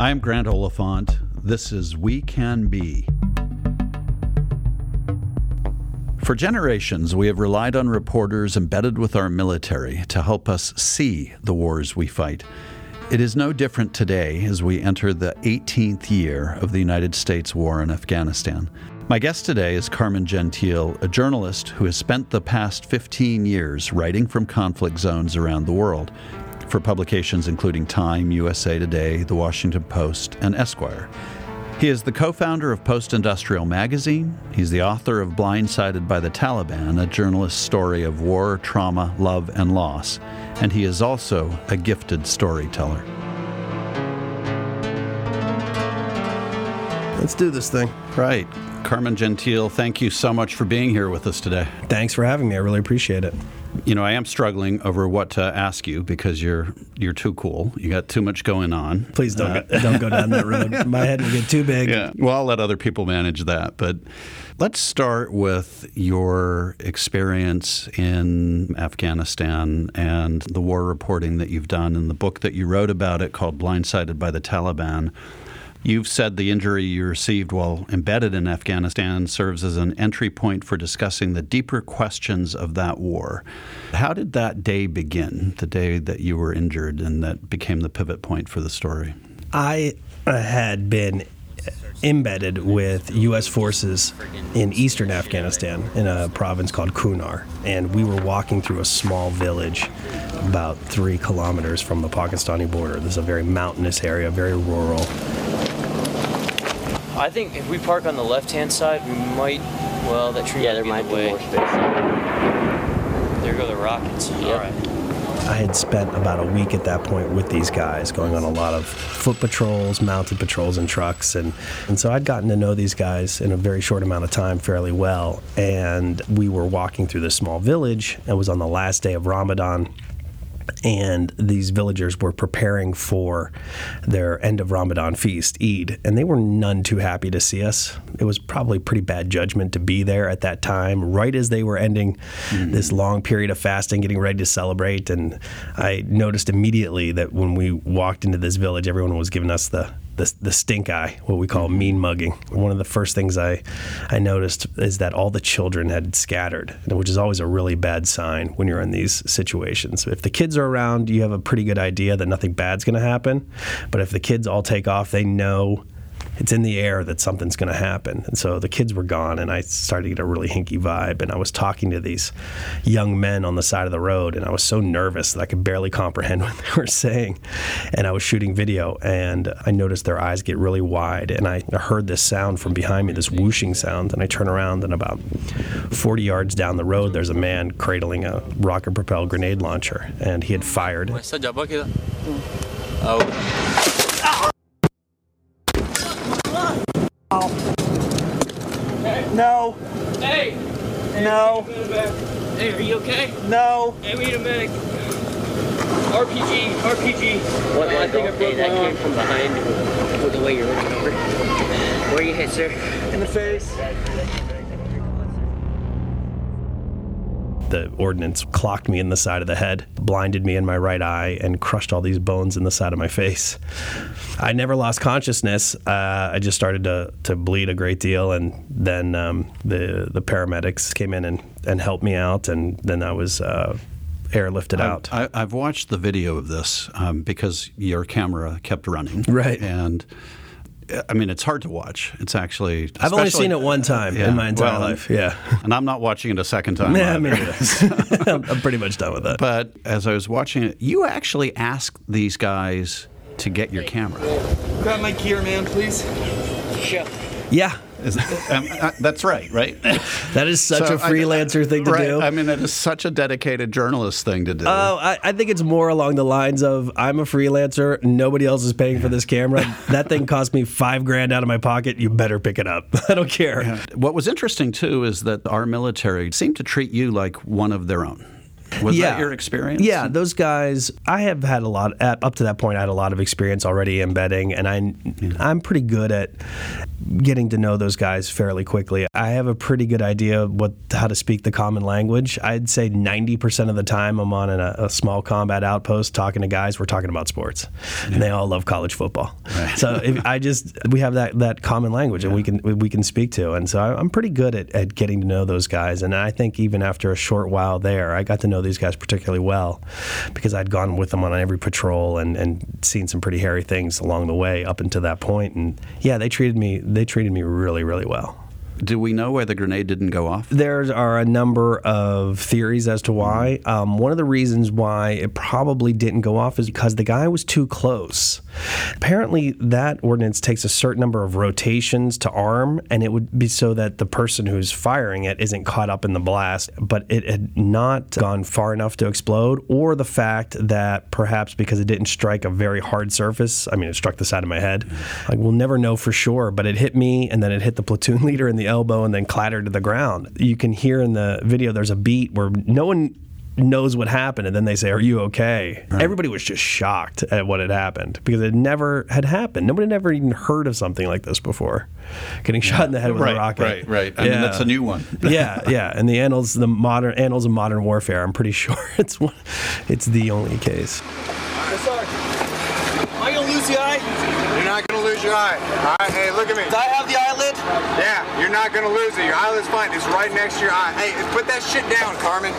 I'm Grant Oliphant. This is We Can Be. For generations, we have relied on reporters embedded with our military to help us see the wars we fight. It is no different today as we enter the 18th year of the United States war in Afghanistan. My guest today is Carmen Gentile, a journalist who has spent the past 15 years writing from conflict zones around the world for publications including Time, USA Today, The Washington Post, and Esquire. He is the co founder of Post Industrial Magazine. He's the author of Blindsided by the Taliban, a journalist's story of war, trauma, love, and loss. And he is also a gifted storyteller. Let's do this thing. Right. Carmen Gentile, thank you so much for being here with us today. Thanks for having me. I really appreciate it. You know, I am struggling over what to ask you because you're you're too cool. You got too much going on. Please don't uh, go, don't go down that road. My head will get too big. Yeah. Well, I'll let other people manage that. But let's start with your experience in Afghanistan and the war reporting that you've done and the book that you wrote about it called Blindsided by the Taliban. You've said the injury you received while embedded in Afghanistan serves as an entry point for discussing the deeper questions of that war. How did that day begin, the day that you were injured and that became the pivot point for the story? I uh, had been embedded with U.S. forces in eastern Afghanistan in a province called Kunar. And we were walking through a small village about three kilometers from the Pakistani border. This is a very mountainous area, very rural. I think if we park on the left-hand side, we might. Well, that tree. Yeah, there might the be way. more space. There go the rockets. Yep. All right. I had spent about a week at that point with these guys, going on a lot of foot patrols, mounted patrols, and trucks, and and so I'd gotten to know these guys in a very short amount of time fairly well. And we were walking through this small village. It was on the last day of Ramadan and these villagers were preparing for their end of Ramadan feast, Eid, and they were none too happy to see us. It was probably pretty bad judgment to be there at that time, right as they were ending mm-hmm. this long period of fasting, getting ready to celebrate. And I noticed immediately that when we walked into this village, everyone was giving us the the, the stink eye, what we call mean mugging. One of the first things I, I noticed is that all the children had scattered, which is always a really bad sign when you're in these situations. If the kids are around, you have a pretty good idea that nothing bad's going to happen. But if the kids all take off, they know it's in the air that something's going to happen. And so the kids were gone, and I started to get a really hinky vibe. And I was talking to these young men on the side of the road, and I was so nervous that I could barely comprehend what they were saying. And I was shooting video, and I noticed their eyes get really wide. And I heard this sound from behind me, this whooshing sound. And I turn around, and about 40 yards down the road, there's a man cradling a rocket propelled grenade launcher, and he had fired. No. Hey. No. Hey, are you okay? No. Hey, wait a minute. RPG, RPG. What, I think I broke that came from behind with the way you're looking over. Where you hit, sir? In the face. The ordnance clocked me in the side of the head, blinded me in my right eye, and crushed all these bones in the side of my face. I never lost consciousness. Uh, I just started to, to bleed a great deal, and then um, the the paramedics came in and, and helped me out, and then I was uh, airlifted out. I, have watched the video of this um, because your camera kept running, right, and. I mean, it's hard to watch. It's actually. I've only seen it one time yeah, in my entire well, life. Yeah, and I'm not watching it a second time. Yeah, me I'm pretty much done with that. But as I was watching it, you actually asked these guys to get your camera. Grab my gear, man, please. Sure. Yeah. Is, um, uh, that's right, right? That is such So a freelancer I, thing to right. do. I mean, it is such a dedicated journalist thing to do. Oh, I, I think it's more along the lines of I'm a freelancer. Nobody else is paying for this camera. that thing cost me five grand out of my pocket. You better pick it up. I don't care. What was interesting too is that our military seemed to treat you like one of their own. Was yeah. that your experience? Yeah, those guys. I have had a lot. Up to that point, I had a lot of experience already embedding, and I, I'm pretty good at getting to know those guys fairly quickly. I have a pretty good idea what how to speak the common language. I'd say 90% of the time I'm on a, a small combat outpost talking to guys. We're talking about sports, yeah. and they all love college football. Right. So if, I just we have that that common language, yeah. and we can we can speak to, and so I'm pretty good at, at getting to know those guys. And I think even after a short while there, I got to know these guys particularly well because I'd gone with them on every patrol and and seen some pretty hairy things along the way up until that point. And yeah, they treated me they treated me really, really well. Do we know why the grenade didn't go off? There are a number of theories as to why. Um, one of the reasons why it probably didn't go off is because the guy was too close. Apparently, that ordinance takes a certain number of rotations to arm, and it would be so that the person who's firing it isn't caught up in the blast, but it had not gone far enough to explode, or the fact that perhaps because it didn't strike a very hard surface, I mean, it struck the side of my head. Like, we'll never know for sure, but it hit me, and then it hit the platoon leader in the elbow and then clattered to the ground. You can hear in the video there's a beat where no one knows what happened and then they say are you okay right. everybody was just shocked at what had happened because it never had happened nobody had ever even heard of something like this before getting shot in the head with right, a rocket right right i yeah. mean that's a new one yeah yeah and the annals the modern annals of modern warfare i'm pretty sure it's one it's the only case am i gonna lose the eye you're not gonna lose your eye. All right, hey, look at me. Do I have the eyelid? Yeah, you're not gonna lose it. Your eyelid's fine. It's right next to your eye. Hey, put that shit down, Carmen.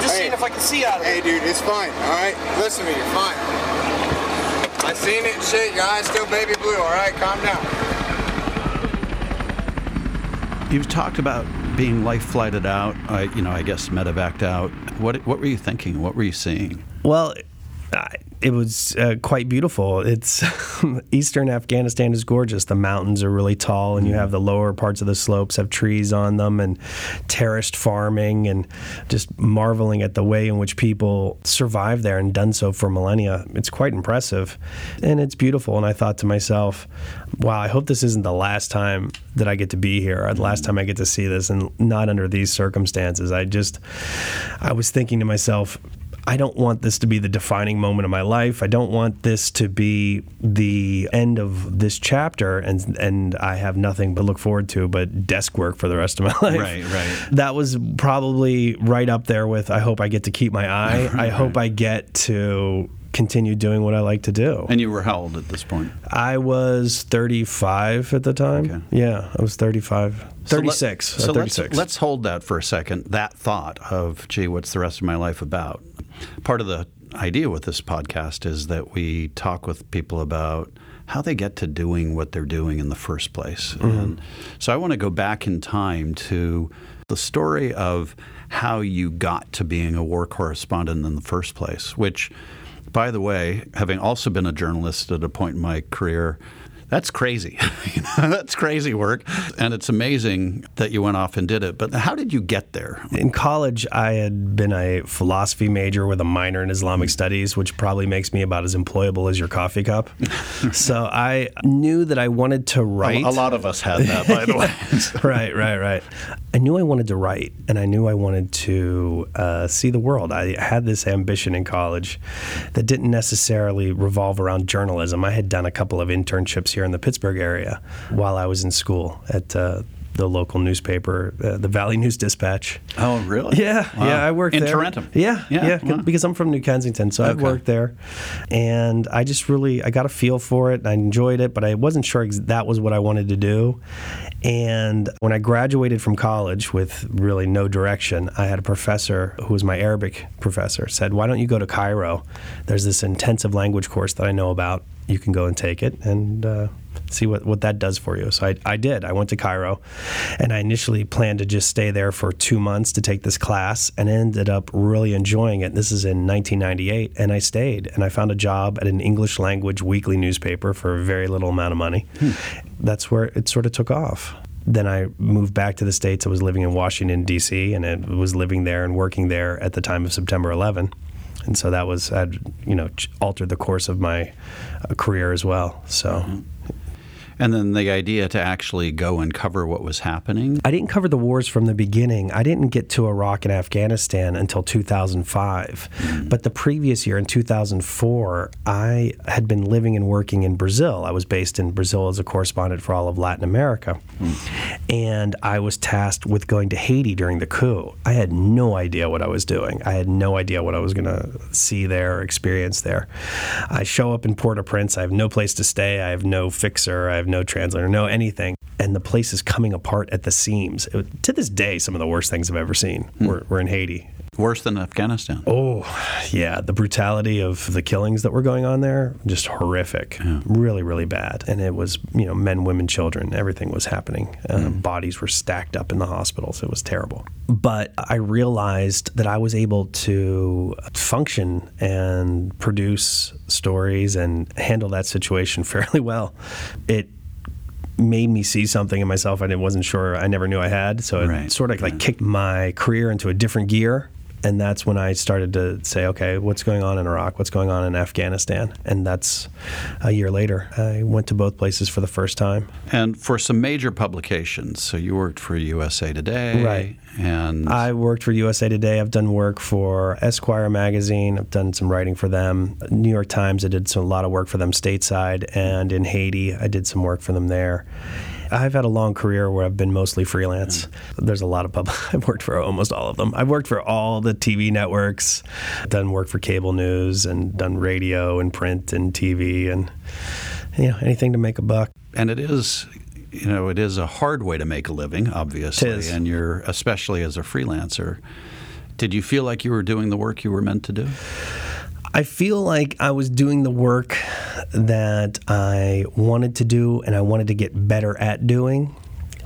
just hey. seeing if I can see out of it. Hey, dude, it's fine. All right, listen to me. You're fine. I seen it shit. Your eye's still baby blue. All right, calm down. You've talked about being life flighted out. I, you know, I guess medevaced out. What what were you thinking? What were you seeing? Well, Uh, it was uh, quite beautiful. It's eastern Afghanistan is gorgeous. The mountains are really tall, and you have mm-hmm. the lower parts of the slopes have trees on them, and terraced farming, and just marveling at the way in which people survive there and done so for millennia. It's quite impressive, and it's beautiful. And I thought to myself, "Wow, I hope this isn't the last time that I get to be here, or the last mm-hmm. time I get to see this, and not under these circumstances." I just, I was thinking to myself I don't want this to be the defining moment of my life. I don't want this to be the end of this chapter and and I have nothing to look forward to but desk work for the rest of my life. Right, right. That was probably right up there with I hope I get to keep my eye. right, I hope. I get to continue doing what I like to do. And you were how old at this point? I was 35 at the time. Okay. Yeah, I was 35. 36. So, let, so 36. Let's, let's hold that for a second. That thought of, gee, what's the rest of my life about? Part of the idea with this podcast is that we talk with people about how they get to doing what they're doing in the first place. Mm-hmm. And so I want to go back in time to the story of how you got to being a war correspondent in the first place, which by the way, having also been a journalist at a point in my career, that's crazy. that's crazy work. And it's amazing that you went off and did it. But how did you get there? In college, I had been a philosophy major with a minor in Islamic studies, which probably makes me about as employable as your coffee cup. so I knew that I wanted to write. A, lot of us had that, by the way. right, right, right. I knew I wanted to write, and I knew I wanted to uh, see the world. I had this ambition in college that didn't necessarily revolve around journalism. I had done a couple of internships here in the Pittsburgh area while I was in school at uh, the local newspaper, uh, the Valley News Dispatch. Oh, really? Yeah, wow. yeah. I worked in there. Tarentum. Yeah, yeah, yeah wow. because I'm from New Kensington, so okay. I worked there, and I just really I got a feel for it. I enjoyed it, but I wasn't sure ex- that was what I wanted to do. And when I graduated from college with really no direction, I had a professor who was my Arabic professor said, "Why don't you go to Cairo? There's this intensive language course that I know about." you can go and take it and uh, see what, what that does for you. So I, I did. I went to Cairo and I initially planned to just stay there for two months to take this class and ended up really enjoying it. This is in 1998 and I stayed and I found a job at an English language weekly newspaper for a very little amount of money. Hmm. That's where it sort of took off then I moved back to the States. I was living in Washington, D.C., and I was living there and working there at the time of September 11 and so that was had you know altered the course of my uh, career as well. So. Mm-hmm. And then the idea to actually go and cover what was happening. I didn't cover the wars from the beginning. I didn't get to Iraq and Afghanistan until 2005. Mm. But the previous year, in 2004, I had been living and working in Brazil. I was based in Brazil as a correspondent for all of Latin America. And I was tasked with going to Haiti during the coup. I had no idea what I was doing. I had no idea what I was going to see there or experience there. I show up in Port au Prince. I have no place to stay. I have no fixer. I have no translator, no anything. And the place is coming apart at the seams. It- to this day, some of the worst things I've ever seen were, were in Haiti. Worse than Afghanistan. Oh, yeah. The brutality of the killings that were going on there, just horrific. Really, really bad. And it was, you know, men, women, children, everything was happening. Uh, Bodies were stacked up in the hospitals. It was terrible. But I realized that I was able to function and produce stories and handle that situation fairly well. It made me see something in myself I wasn't sure I never knew I had. So it Right. sort of like kicked my career into a different gear. And that's when I started to say, okay, what's going on in Iraq? What's going on in Afghanistan? And that's a year later. I went to both places for the first time. And for some major publications. So you worked for USA Today. Right. And I worked for USA Today. I've done work for Esquire magazine. I've done some writing for them. New York Times. I did some, a lot of work for them stateside and in Haiti. I did some work for them there. I've had a long career where I've been mostly freelance. There's a lot of public. I've worked for almost all of them. I've worked for all the TV networks, done work for cable news, and done radio and print and TV, and you know anything to make a buck. and it is you know it is a hard way to make a living obviously and you're especially as a freelancer did you feel like you were doing the work you were meant to do I feel like I was doing the work that I wanted to do and I wanted to get better at doing.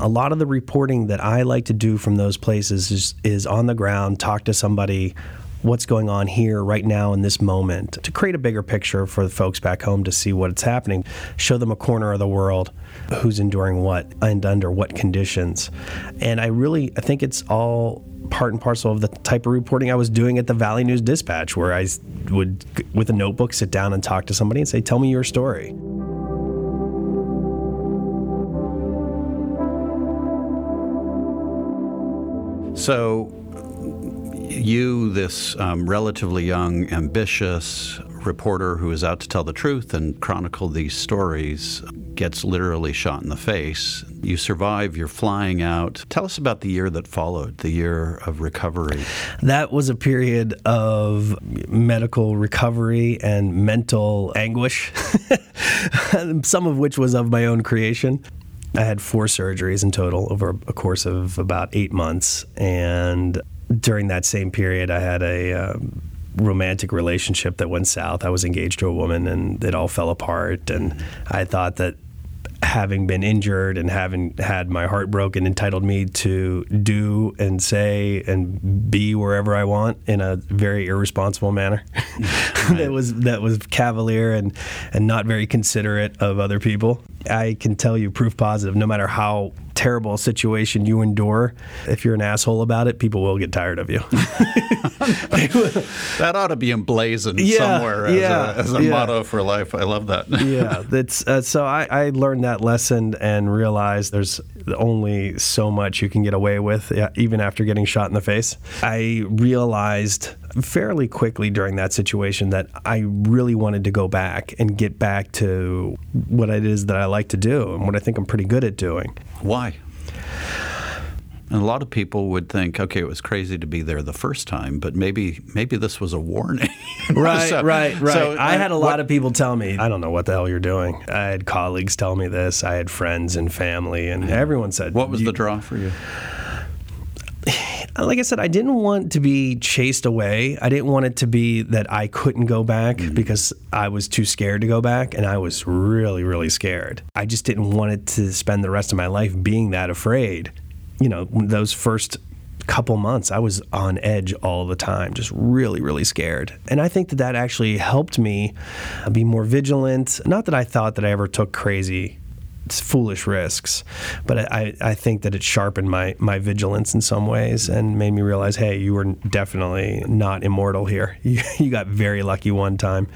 A lot of the reporting that I like to do from those places is, is on the ground, talk to somebody, what's going on here right now in this moment, to create a bigger picture for the folks back home to see what's happening, show them a corner of the world, who's enduring what and under what conditions. And I really, I think it's all part and parcel of the type of reporting I was doing at the Valley News Dispatch, where I would, with a notebook, sit down and talk to somebody and say, Tell me your story. so you this um, relatively young ambitious reporter who is out to tell the truth and chronicle these stories gets literally shot in the face you survive you're flying out tell us about the year that followed the year of recovery That was a period of medical recovery and mental anguish, some of which was of my own creation. I had four surgeries in total over a course of about eight months. And during that same period, I had a um, romantic relationship that went south. I was engaged to a woman and it all fell apart. And I thought that having been injured and having had my heart broken entitled me to do and say and be wherever I want in a very irresponsible manner. that was that was cavalier and and not very considerate of other people. I can tell you proof positive no matter how terrible situation you endure, if you're an asshole about it, people will get tired of you. That ought to be emblazoned Yeah, somewhere as yeah, a, as a yeah. motto for life. I love that. yeah, that's uh, so. I, I learned that lesson and realized there's only so much you can get away with, even after getting shot in the face. I realized fairly quickly during that situation that I really wanted to go back and get back to what it is that I like to do and what I think I'm pretty good at doing. Why? And a lot of people would think, okay, it was crazy to be there the first time, but maybe maybe this was a warning. Right, So- right, right. so, I uh, had a what- lot of people tell me, I don't know what the hell you're doing. I had colleagues tell me this. I had friends and family, and everyone said, What was the draw for you? Like I said, I didn't want to be chased away. I didn't want it to be that I couldn't go back mm-hmm. because I was too scared to go back. And I was really, really scared. I just didn't want it to spend the rest of my life being that afraid. You know, those first couple months, I was on edge all the time, just really, really scared. And I think that that actually helped me be more vigilant. Not that I thought that I ever took crazy foolish risks. But I, I think that it sharpened my, my vigilance in some ways and made me realize, hey, you were definitely not immortal here. You, you got very lucky one time.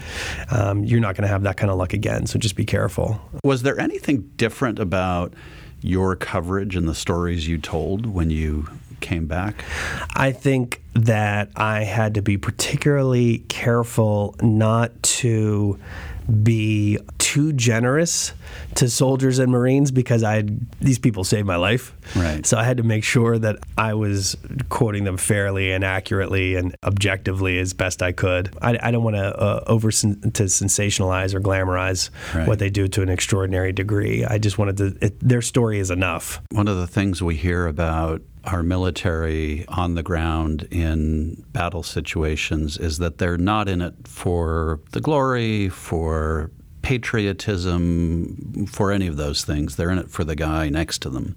Um, you're not going to have that kind of luck again, so just be careful. Was there anything different about your coverage and the stories you told when you came back? I think that I had to be particularly careful not to be too generous to soldiers and Marines because I these people saved my life. Right. So I had to make sure that I was quoting them fairly and accurately and objectively as best I could. I, I don't want to uh, over to sensationalize or glamorize Right. what they do to an extraordinary degree. I just wanted to. It, their story is enough. One of the things we hear about our military on the ground in battle situations is that they're not in it for the glory, for patriotism, for any of those things. They're in it for the guy next to them.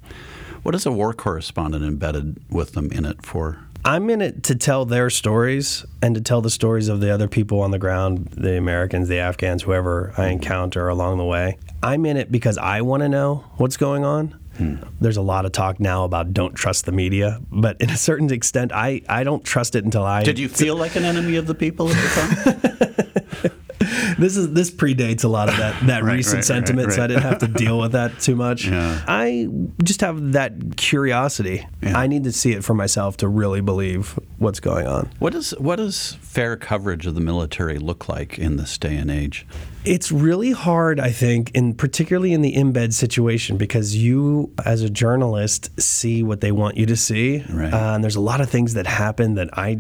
What is a war correspondent embedded with them in it for? I'm in it to tell their stories and to tell the stories of the other people on the ground, the Americans, the Afghans, whoever I encounter along the way. I'm in it because I want to know what's going on. Hmm. There's a lot of talk now about don't trust the media, but in a certain extent, I, I don't trust it until I. Did you feel like an enemy of the people at the time? This is this predates a lot of that that Right, recent right, sentiment, right, so I didn't have to deal with that too much. Yeah. I just have that curiosity. Yeah. I need to see it for myself to really believe what's going on. what does what does fair coverage of the military look like in this day and age? It's really hard, I think, and particularly in the embed situation, because you, as a journalist, see what they want you to see, Right. uh, and there's a lot of things that happen that I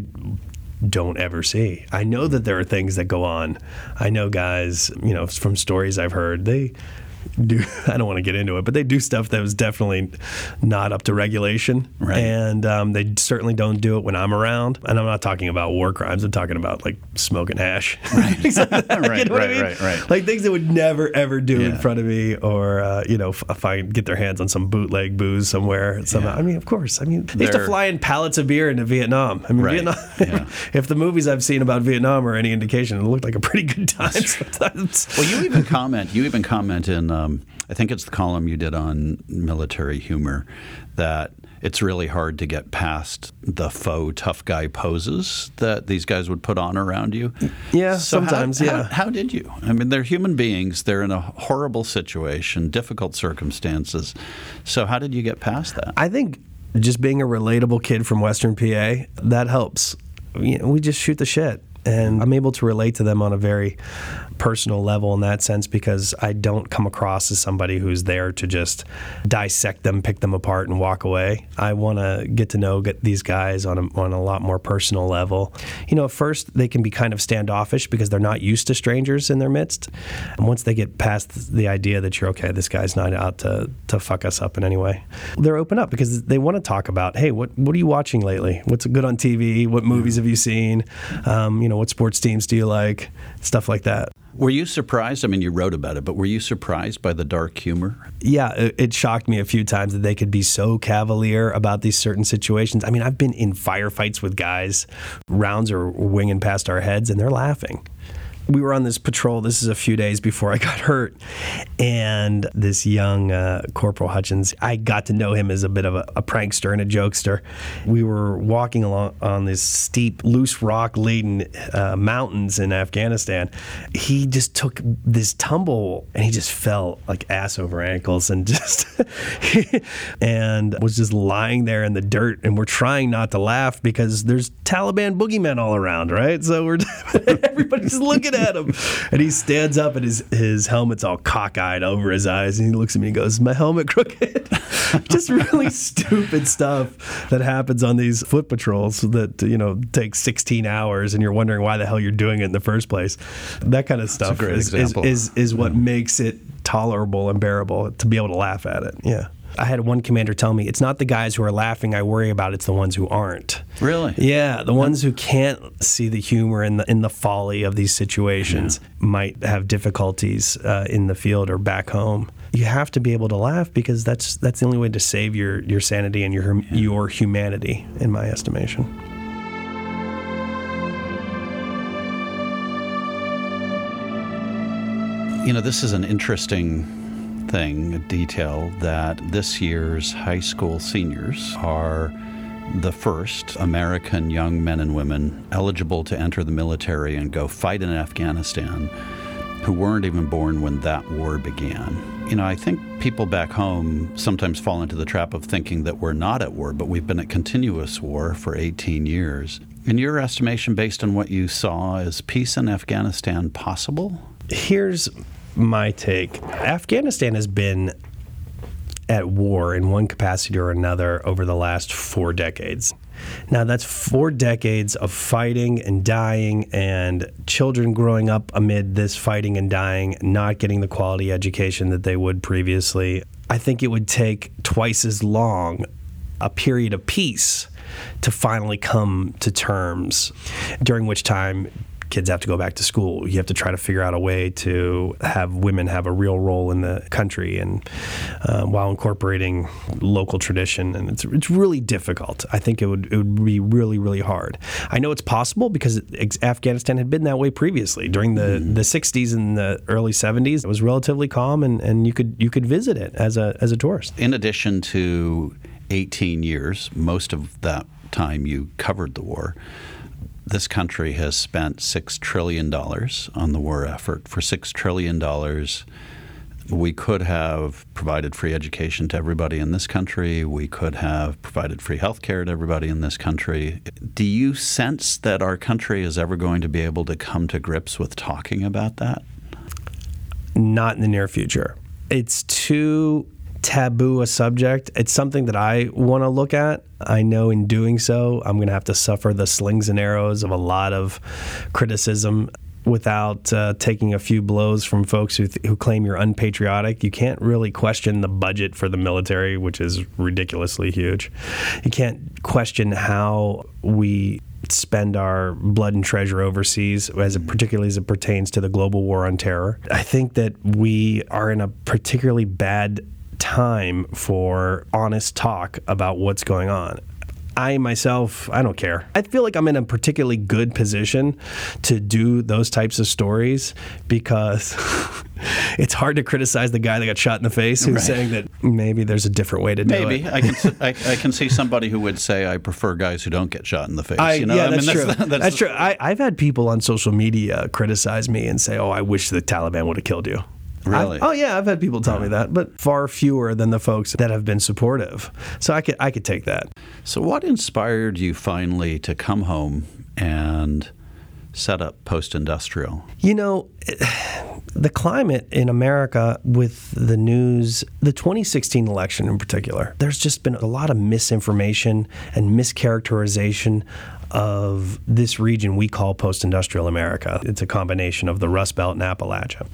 don't ever see. I know that there are things that go on. I know guys, you know, from stories I've heard, they do. I don't want to get into it, but they do stuff that was definitely not up to regulation, Right. and um, they certainly don't do it when I'm around. And I'm not talking about war crimes. I'm talking about like smoking hash. Right. Right, right, right, right. Like things they would never ever do in front of me, or uh, you know, if I get their hands on some bootleg booze somewhere. Somehow. Yeah. I mean, of course. I mean, they used to fly in pallets of beer into Vietnam. I mean. Vietnam. Yeah. if the movies I've seen about Vietnam are any indication, it looked like a pretty good time sometimes. Well, you even comment. You even comment in. Um, I think it's the column you did on military humor that it's really hard to get past the faux tough guy poses that these guys would put on around you. Yeah, So sometimes, how, yeah. How, did you? I mean, they're human beings. They're in a horrible situation, difficult circumstances. So how did you get past that? I think just being a relatable kid from Western PA that helps. You know, we just shoot the shit. And I'm able to relate to them on a very personal level in that sense because I don't come across as somebody who's there to just dissect them, pick them apart, and walk away. I want to get to know get these guys on a, on a lot more personal level. You know, at first they can be kind of standoffish because they're not used to strangers in their midst. And once they get past the idea that you're okay, this guy's not out to, to fuck us up in any way, they're open up because they want to talk about, hey, what what are you watching lately? What's good on TV? What movies have you seen? Um, you know, what sports teams do you like? Stuff like that. Were you surprised? I mean, you wrote about it, but were you surprised by the dark humor? yeah, it, it shocked me a few times that they could be so cavalier about these certain situations. I mean, I've been in firefights with guys, rounds are winging past our heads, and they're laughing. We were on this patrol. This is a few days before I got hurt, and this young uh, Corporal Hutchins, I got to know him as a bit of a, a prankster and a jokester. We were walking along on this steep, loose rock laden uh, mountains in Afghanistan. He just took this tumble and he just fell like ass over ankles and just and was just lying there in the dirt. And we're trying not to laugh because there's Taliban boogeymen all around, right? So we're everybody's looking at him, and he stands up and his his helmet's all cockeyed over his eyes, and he looks at me and goes, "My helmet crooked." just really stupid stuff that happens on these foot patrols that you know take 16 hours, and you're wondering why the hell you're doing it in the first place. That kind of stuff is, is, is is what makes it tolerable and bearable to be able to laugh at it. Yeah. I had one commander tell me, it's not the guys who are laughing I worry about, it's the ones who aren't. Really? Yeah, the ones who can't see the humor in the in the folly of these situations might have difficulties uh, in the field or back home. You have to be able to laugh because that's that's the only way to save your your sanity and your your humanity, in my estimation. You know, this is an interesting thing, a detail, that this year's high school seniors are the first American young men and women eligible to enter the military and go fight in Afghanistan who weren't even born when that war began. You know, I think people back home sometimes fall into the trap of thinking that we're not at war, but we've been at continuous war for 18 years. In your estimation, based on what you saw, is peace in Afghanistan possible? Here's my take Afghanistan has been at war in one capacity or another over the last four decades. Now, that's four decades of fighting and dying, and children growing up amid this fighting and dying, not getting the quality education that they would previously. I think it would take twice as long a period of peace to finally come to terms, during which time kids have to go back to school. You have to try to figure out a way to have women have a real role in the country, and uh, while incorporating local tradition, and it's it's really difficult. I think it would it would be really really hard. I know it's possible because Afghanistan had been that way previously during the mm-hmm. the 60s and the early 70s. It was relatively calm, and, and you could you could visit it as a as a tourist. In addition to 18 years, most of that time you covered the war this country has spent $6 trillion on the war effort. For $6 trillion, we could have provided free education to everybody in this country. We could have provided free health care to everybody in this country. Do you sense that our country is ever going to be able to come to grips with talking about that? Not in the near future. It's too taboo a subject. It's something that I want to look at. I know in doing so, I'm going to have to suffer the slings and arrows of a lot of criticism without uh, taking a few blows from folks who, th- who claim you're unpatriotic. You can't really question the budget for the military, which is ridiculously huge. You can't question how we spend our blood and treasure overseas, as it, particularly as it pertains to the global war on terror. I think that we are in a particularly bad time for honest talk about what's going on. I myself, I don't care. I feel like I'm in a particularly good position to do those types of stories because it's hard to criticize the guy that got shot in the face who's right. saying that maybe there's a different way to do maybe. it. Maybe I can I, I, can see somebody who would say I prefer guys who don't get shot in the face. I, you know? yeah, I that's mean, true. That's, that's, that's true. I, I've had people on social media criticize me and say, "Oh, I wish the Taliban would have killed you." Really? I've, oh yeah, I've had people tell me that, but far fewer than the folks that have been supportive. So I could I could take that. So what inspired you finally to come home and set up post industrial? You know, the climate in America with the news, the 2016 election in particular, there's just been a lot of misinformation and mischaracterization of this region we call post industrial America. It's a combination of the Rust Belt and Appalachia.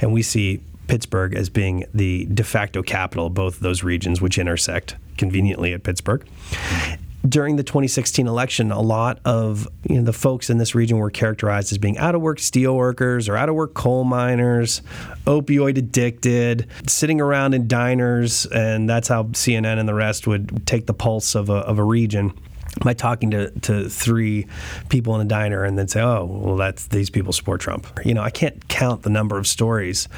And we see Pittsburgh as being the de facto capital of both those regions, which intersect conveniently at Pittsburgh. During the 2016 election, a lot of you know, the folks in this region were characterized as being out of work steel workers or out of work coal miners, opioid addicted, sitting around in diners, and that's how CNN and the rest would take the pulse of a, of a region by talking to, to three people in a diner and then say, oh, well, that's these people support Trump. You know, I can't count the number of stories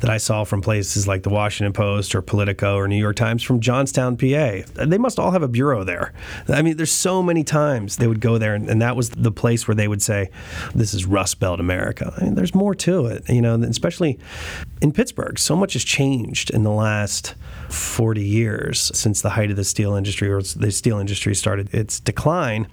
that I saw from places like the Washington Post or Politico or New York Times from Johnstown, PA. They must all have a bureau there. I mean, there's so many times they would go there, and, and that was the place where they would say, this is Rust Belt America. I mean, there's more to it, you know, especially in Pittsburgh. So much has changed in the last 40 years since the height of the steel industry or the steel industry started its decline.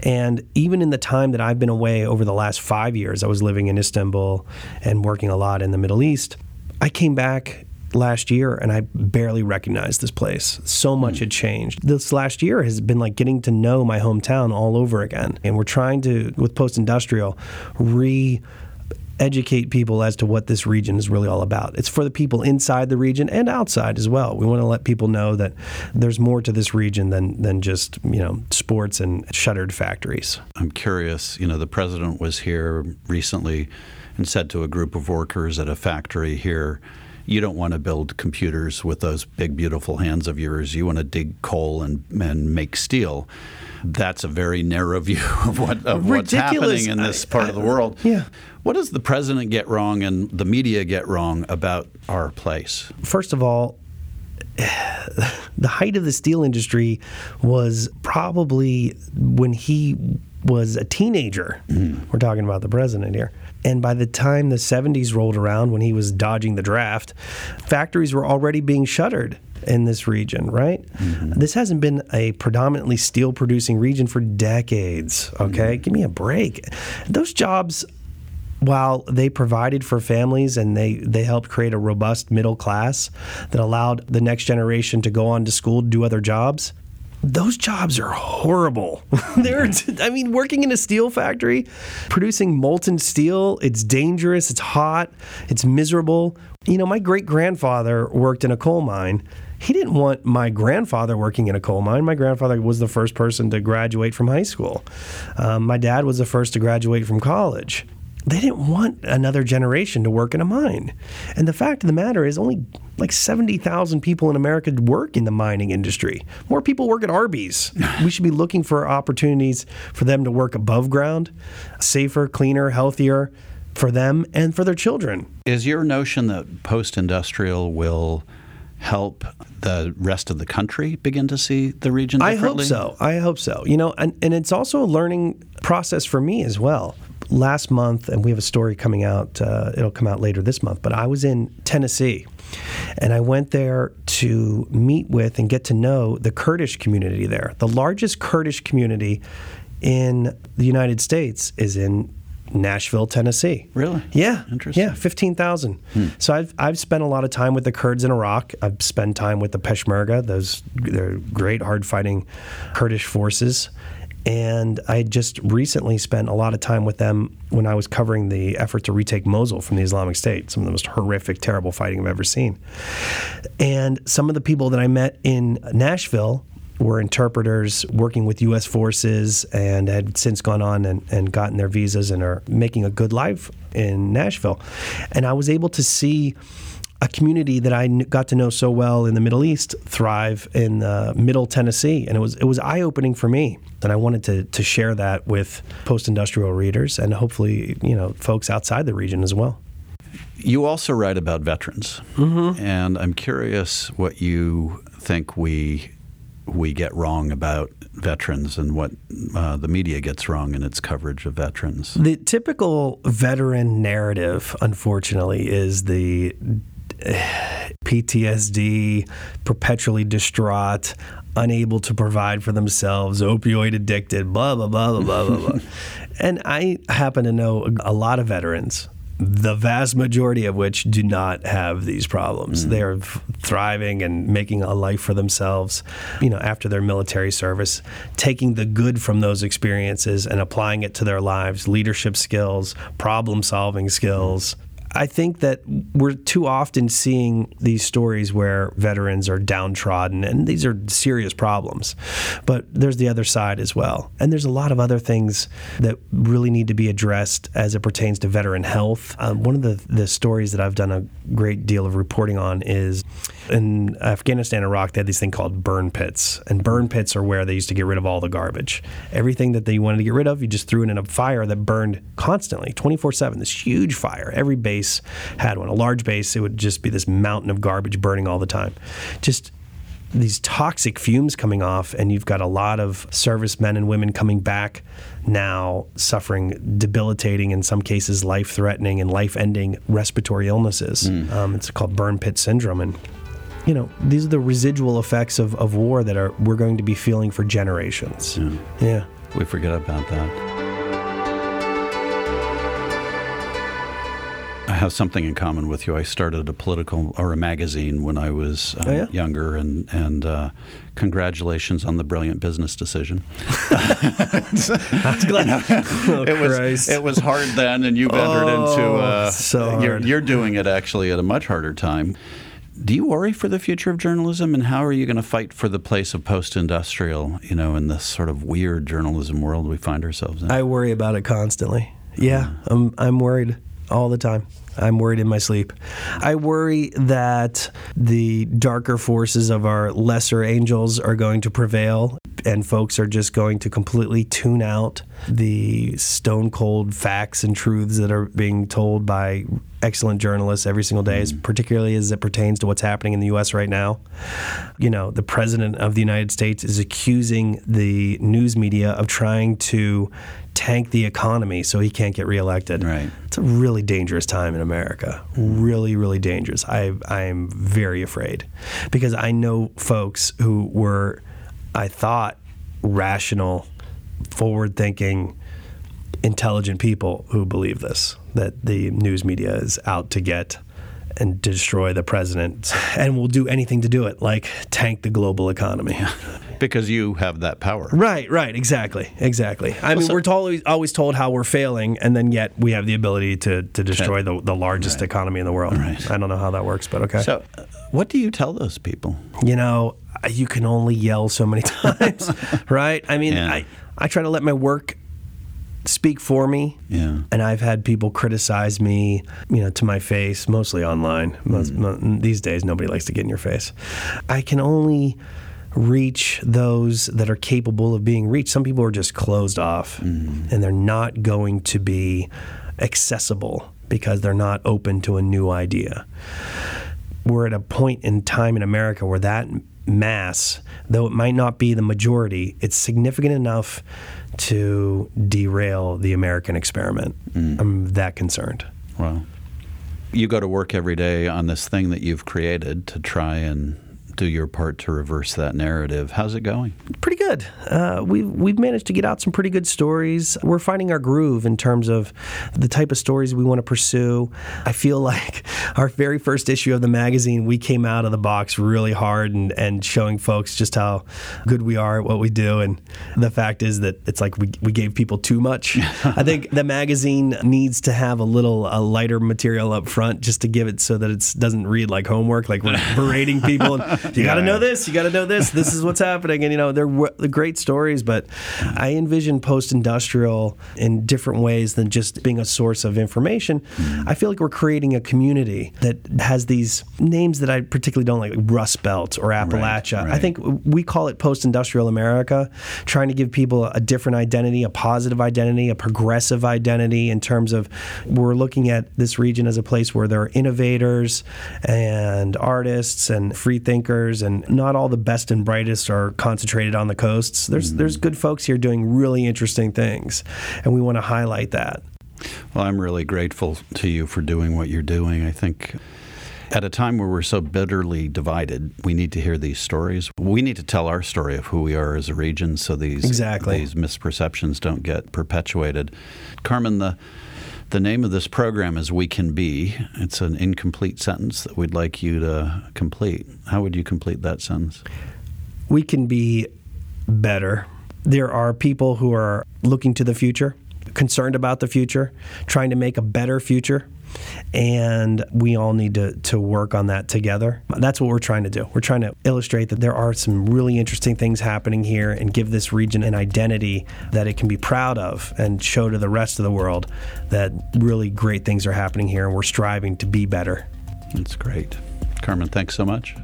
And even in the time that I've been away over the last five years, I was living in Istanbul and working a lot in the Middle East. I came back last year and I barely recognized this place. So much mm. had changed. This last year has been like getting to know my hometown all over again. And we're trying to, with post industrial, re educate people as to what this region is really all about. It's for the people inside the region and outside as well. We want to let people know that there's more to this region than than just you know sports and shuttered factories. I'm curious. You know, the president was here recently and said to a group of workers at a factory here You don't want to build computers with those big, beautiful hands of yours. You want to dig coal and, and make steel. That's a very narrow view of, what, of what's happening in this I- part of the world. Yeah. What does the president get wrong and the media get wrong about our place? First of all, the height of the steel industry was probably when he was a teenager. Mm-hmm. We're talking about the president here. And by the time the 70s rolled around, when he was dodging the draft, factories were already being shuttered in this region, right? Mm-hmm. This hasn't been a predominantly steel producing region for decades, okay? Mm-hmm. Give me a break. Those jobs while they provided for families and they, they helped create a robust middle class that allowed the next generation to go on to school to do other jobs, those jobs are horrible. They're, I mean, working in a steel factory, producing molten steel, it's dangerous, it's hot, it's miserable. You know, my great grandfather worked in a coal mine. He didn't want my grandfather working in a coal mine. My grandfather was the first person to graduate from high school. Um, my dad was the first to graduate from college they didn't want another generation to work in a mine. And the fact of the matter is, only like 70,000 people in America work in the mining industry. More people work at Arby's. we should be looking for opportunities for them to work above ground, safer, cleaner, healthier for them and for their children. Is your notion that post industrial will help the rest of the country begin to see the region I hope so. I hope so. You know, and, and it's also a learning process for me as well. Last month, and we have a story coming out, uh, it'll come out later this month, but I was in Tennessee and I went there to meet with and get to know the Kurdish community there. The largest Kurdish community in the United States is in Nashville, Tennessee. Really? Yeah. Interesting. Yeah, 15,000. Hmm. So I've, I've spent a lot of time with the Kurds in Iraq. I've spent time with the Peshmerga, those they're great hard fighting Kurdish forces. And I just recently spent a lot of time with them when I was covering the effort to retake Mosul from the Islamic State, some of the most horrific, terrible fighting I've ever seen. And some of the people that I met in Nashville were interpreters working with U.S. forces and had since gone on and, and gotten their visas and are making a good life in Nashville. And I was able to see a community that I got to know so well in the Middle East thrive in uh, Middle Tennessee, and it was it was eye opening for me. And I wanted to to share that with post industrial readers and hopefully you know folks outside the region as well. You also write about veterans, Mm-hmm. and I'm curious what you think we we get wrong about veterans and what uh, the media gets wrong in its coverage of veterans. The typical veteran narrative, unfortunately, is the PTSD, perpetually distraught, unable to provide for themselves, opioid addicted, blah, blah, blah, blah, blah, blah, blah. And I happen to know a lot of veterans, the vast majority of which do not have these problems. Mm. They're thriving and making a life for themselves, you know, after their military service, taking the good from those experiences and applying it to their lives, leadership skills, problem solving skills. I think that we're too often seeing these stories where veterans are downtrodden, and these are serious problems. But there's the other side as well. And there's a lot of other things that really need to be addressed as it pertains to veteran health. Um, one of the, the stories that I've done a great deal of reporting on is in Afghanistan, and Iraq, they had these thing called burn pits. And burn pits are where they used to get rid of all the garbage. Everything that they wanted to get rid of, you just threw it in a fire that burned constantly, 24 7. This huge fire. Every base had one. A large base, it would just be this mountain of garbage burning all the time. Just these toxic fumes coming off, and you've got a lot of servicemen and women coming back now suffering debilitating, in some cases, life threatening and life ending respiratory illnesses. Um, it's called burn pit syndrome. And you know, these are the residual effects of, of war that are we're going to be feeling for generations. Yeah. We forget about that. I have something in common with you. I started a political or a magazine when I was uh, Oh, yeah? younger, and and uh, congratulations on the brilliant business decision. Oh, it was Christ. it was hard then, and you've entered into Oh, uh, so you're, you're doing it actually at a much harder time. Do you worry for the future of journalism, and how are you going to fight for the place of post-industrial, you know, in this sort of weird journalism world we find ourselves in? I worry about it constantly. Yeah, uh-huh. I'm I'm worried all the time. I'm worried in my sleep. I worry that the darker forces of our lesser angels are going to prevail and folks are just going to completely tune out the stone cold facts and truths that are being told by excellent journalists every single day, mm. particularly as it pertains to what's happening in the U.S. right now. You know, the president of the United States is accusing the news media of trying to tank the economy so he can't get reelected. Right. It's a really dangerous time in America. Really, really dangerous. I I'm very afraid because I know folks who were, I thought, rational, forward-thinking, intelligent people who believe this that the news media is out to get and destroy the president and will do anything to do it, like tank the global economy. because you have that power. Right, right, exactly, exactly. I well, mean, so, we're always, always told how we're failing, and then yet we have the ability to, to destroy the, the largest right. economy in the world. Right. I don't know how that works, but okay. So, uh, what do you tell those people? You know, you can only yell so many times, right? I mean, yeah. I, I try to let my work speak for me. Yeah. And I've had people criticize me, you know, to my face, mostly online. Most, mm. these days, nobody likes to get in your face. I can only reach those that are capable of being reached. Some people are just closed off mm. and they're not going to be accessible because they're not open to a new idea. We're at a point in time in America where that mass, though it might not be the majority, it's significant enough to derail the American experiment. Mm. I'm that concerned. Well, You go to work every day on this thing that you've created to try and do your part to reverse that narrative. How's it going? Pretty good. Uh, we've we've managed to get out some pretty good stories. We're finding our groove in terms of the type of stories we want to pursue. I feel like our very first issue of the magazine, we came out of the box really hard and, and showing folks just how good we are at what we do. And the fact is that it's like we, we gave people too much. I think the magazine needs to have a little a lighter material up front just to give it so that it doesn't read like homework, like we're berating people. And, you got to know this. You got to know this. This is what's happening. And you know, they're, they're great stories, but I envision post-industrial in different ways than just being a source of information. I feel like we're creating a community that has these names that I particularly don't like, like Rust Belt or Appalachia. Right, right. I think we call it post-industrial America, trying to give people a different identity, a positive identity, a progressive identity in terms of we're looking at this region as a place where there are innovators and artists and free thinkers and not all the best and brightest are concentrated on the coasts. There's mm-hmm. there's good folks here doing really interesting things, and we want to highlight that. Well, I'm really grateful to you for doing what you're doing. I think at a time where we're so bitterly divided, we need to hear these stories. We need to tell our story of who we are as a region so these exactly. these misperceptions don't get perpetuated. Carmen, the the name of this program is We Can Be. It's an incomplete sentence that we'd like you to complete. How would you complete that sentence? We can be better. There are people who are looking to the future, concerned about the future, trying to make a better future and we all need to, to work on that together. That's what we're trying to do. We're trying to illustrate that there are some really interesting things happening here and give this region an identity that it can be proud of and show to the rest of the world that really great things are happening here and we're striving to be better. That's great. Carmen, thanks so much.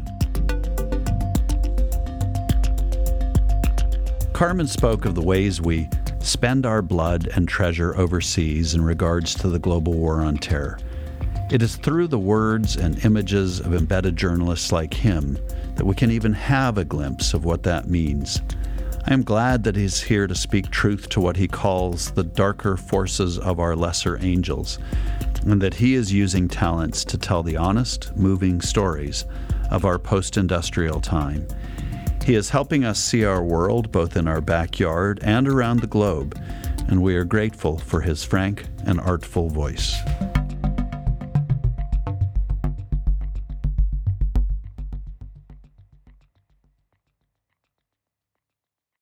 Carmen spoke of the ways we spend our blood and treasure overseas in regards to the global war on terror. It is through the words and images of embedded journalists like him that we can even have a glimpse of what that means. I am glad that he's here to speak truth to what he calls the darker forces of our lesser angels, and that he is using talents to tell the honest, moving stories of our post industrial time. He is helping us see our world both in our backyard and around the globe, and we are grateful for his frank and artful voice.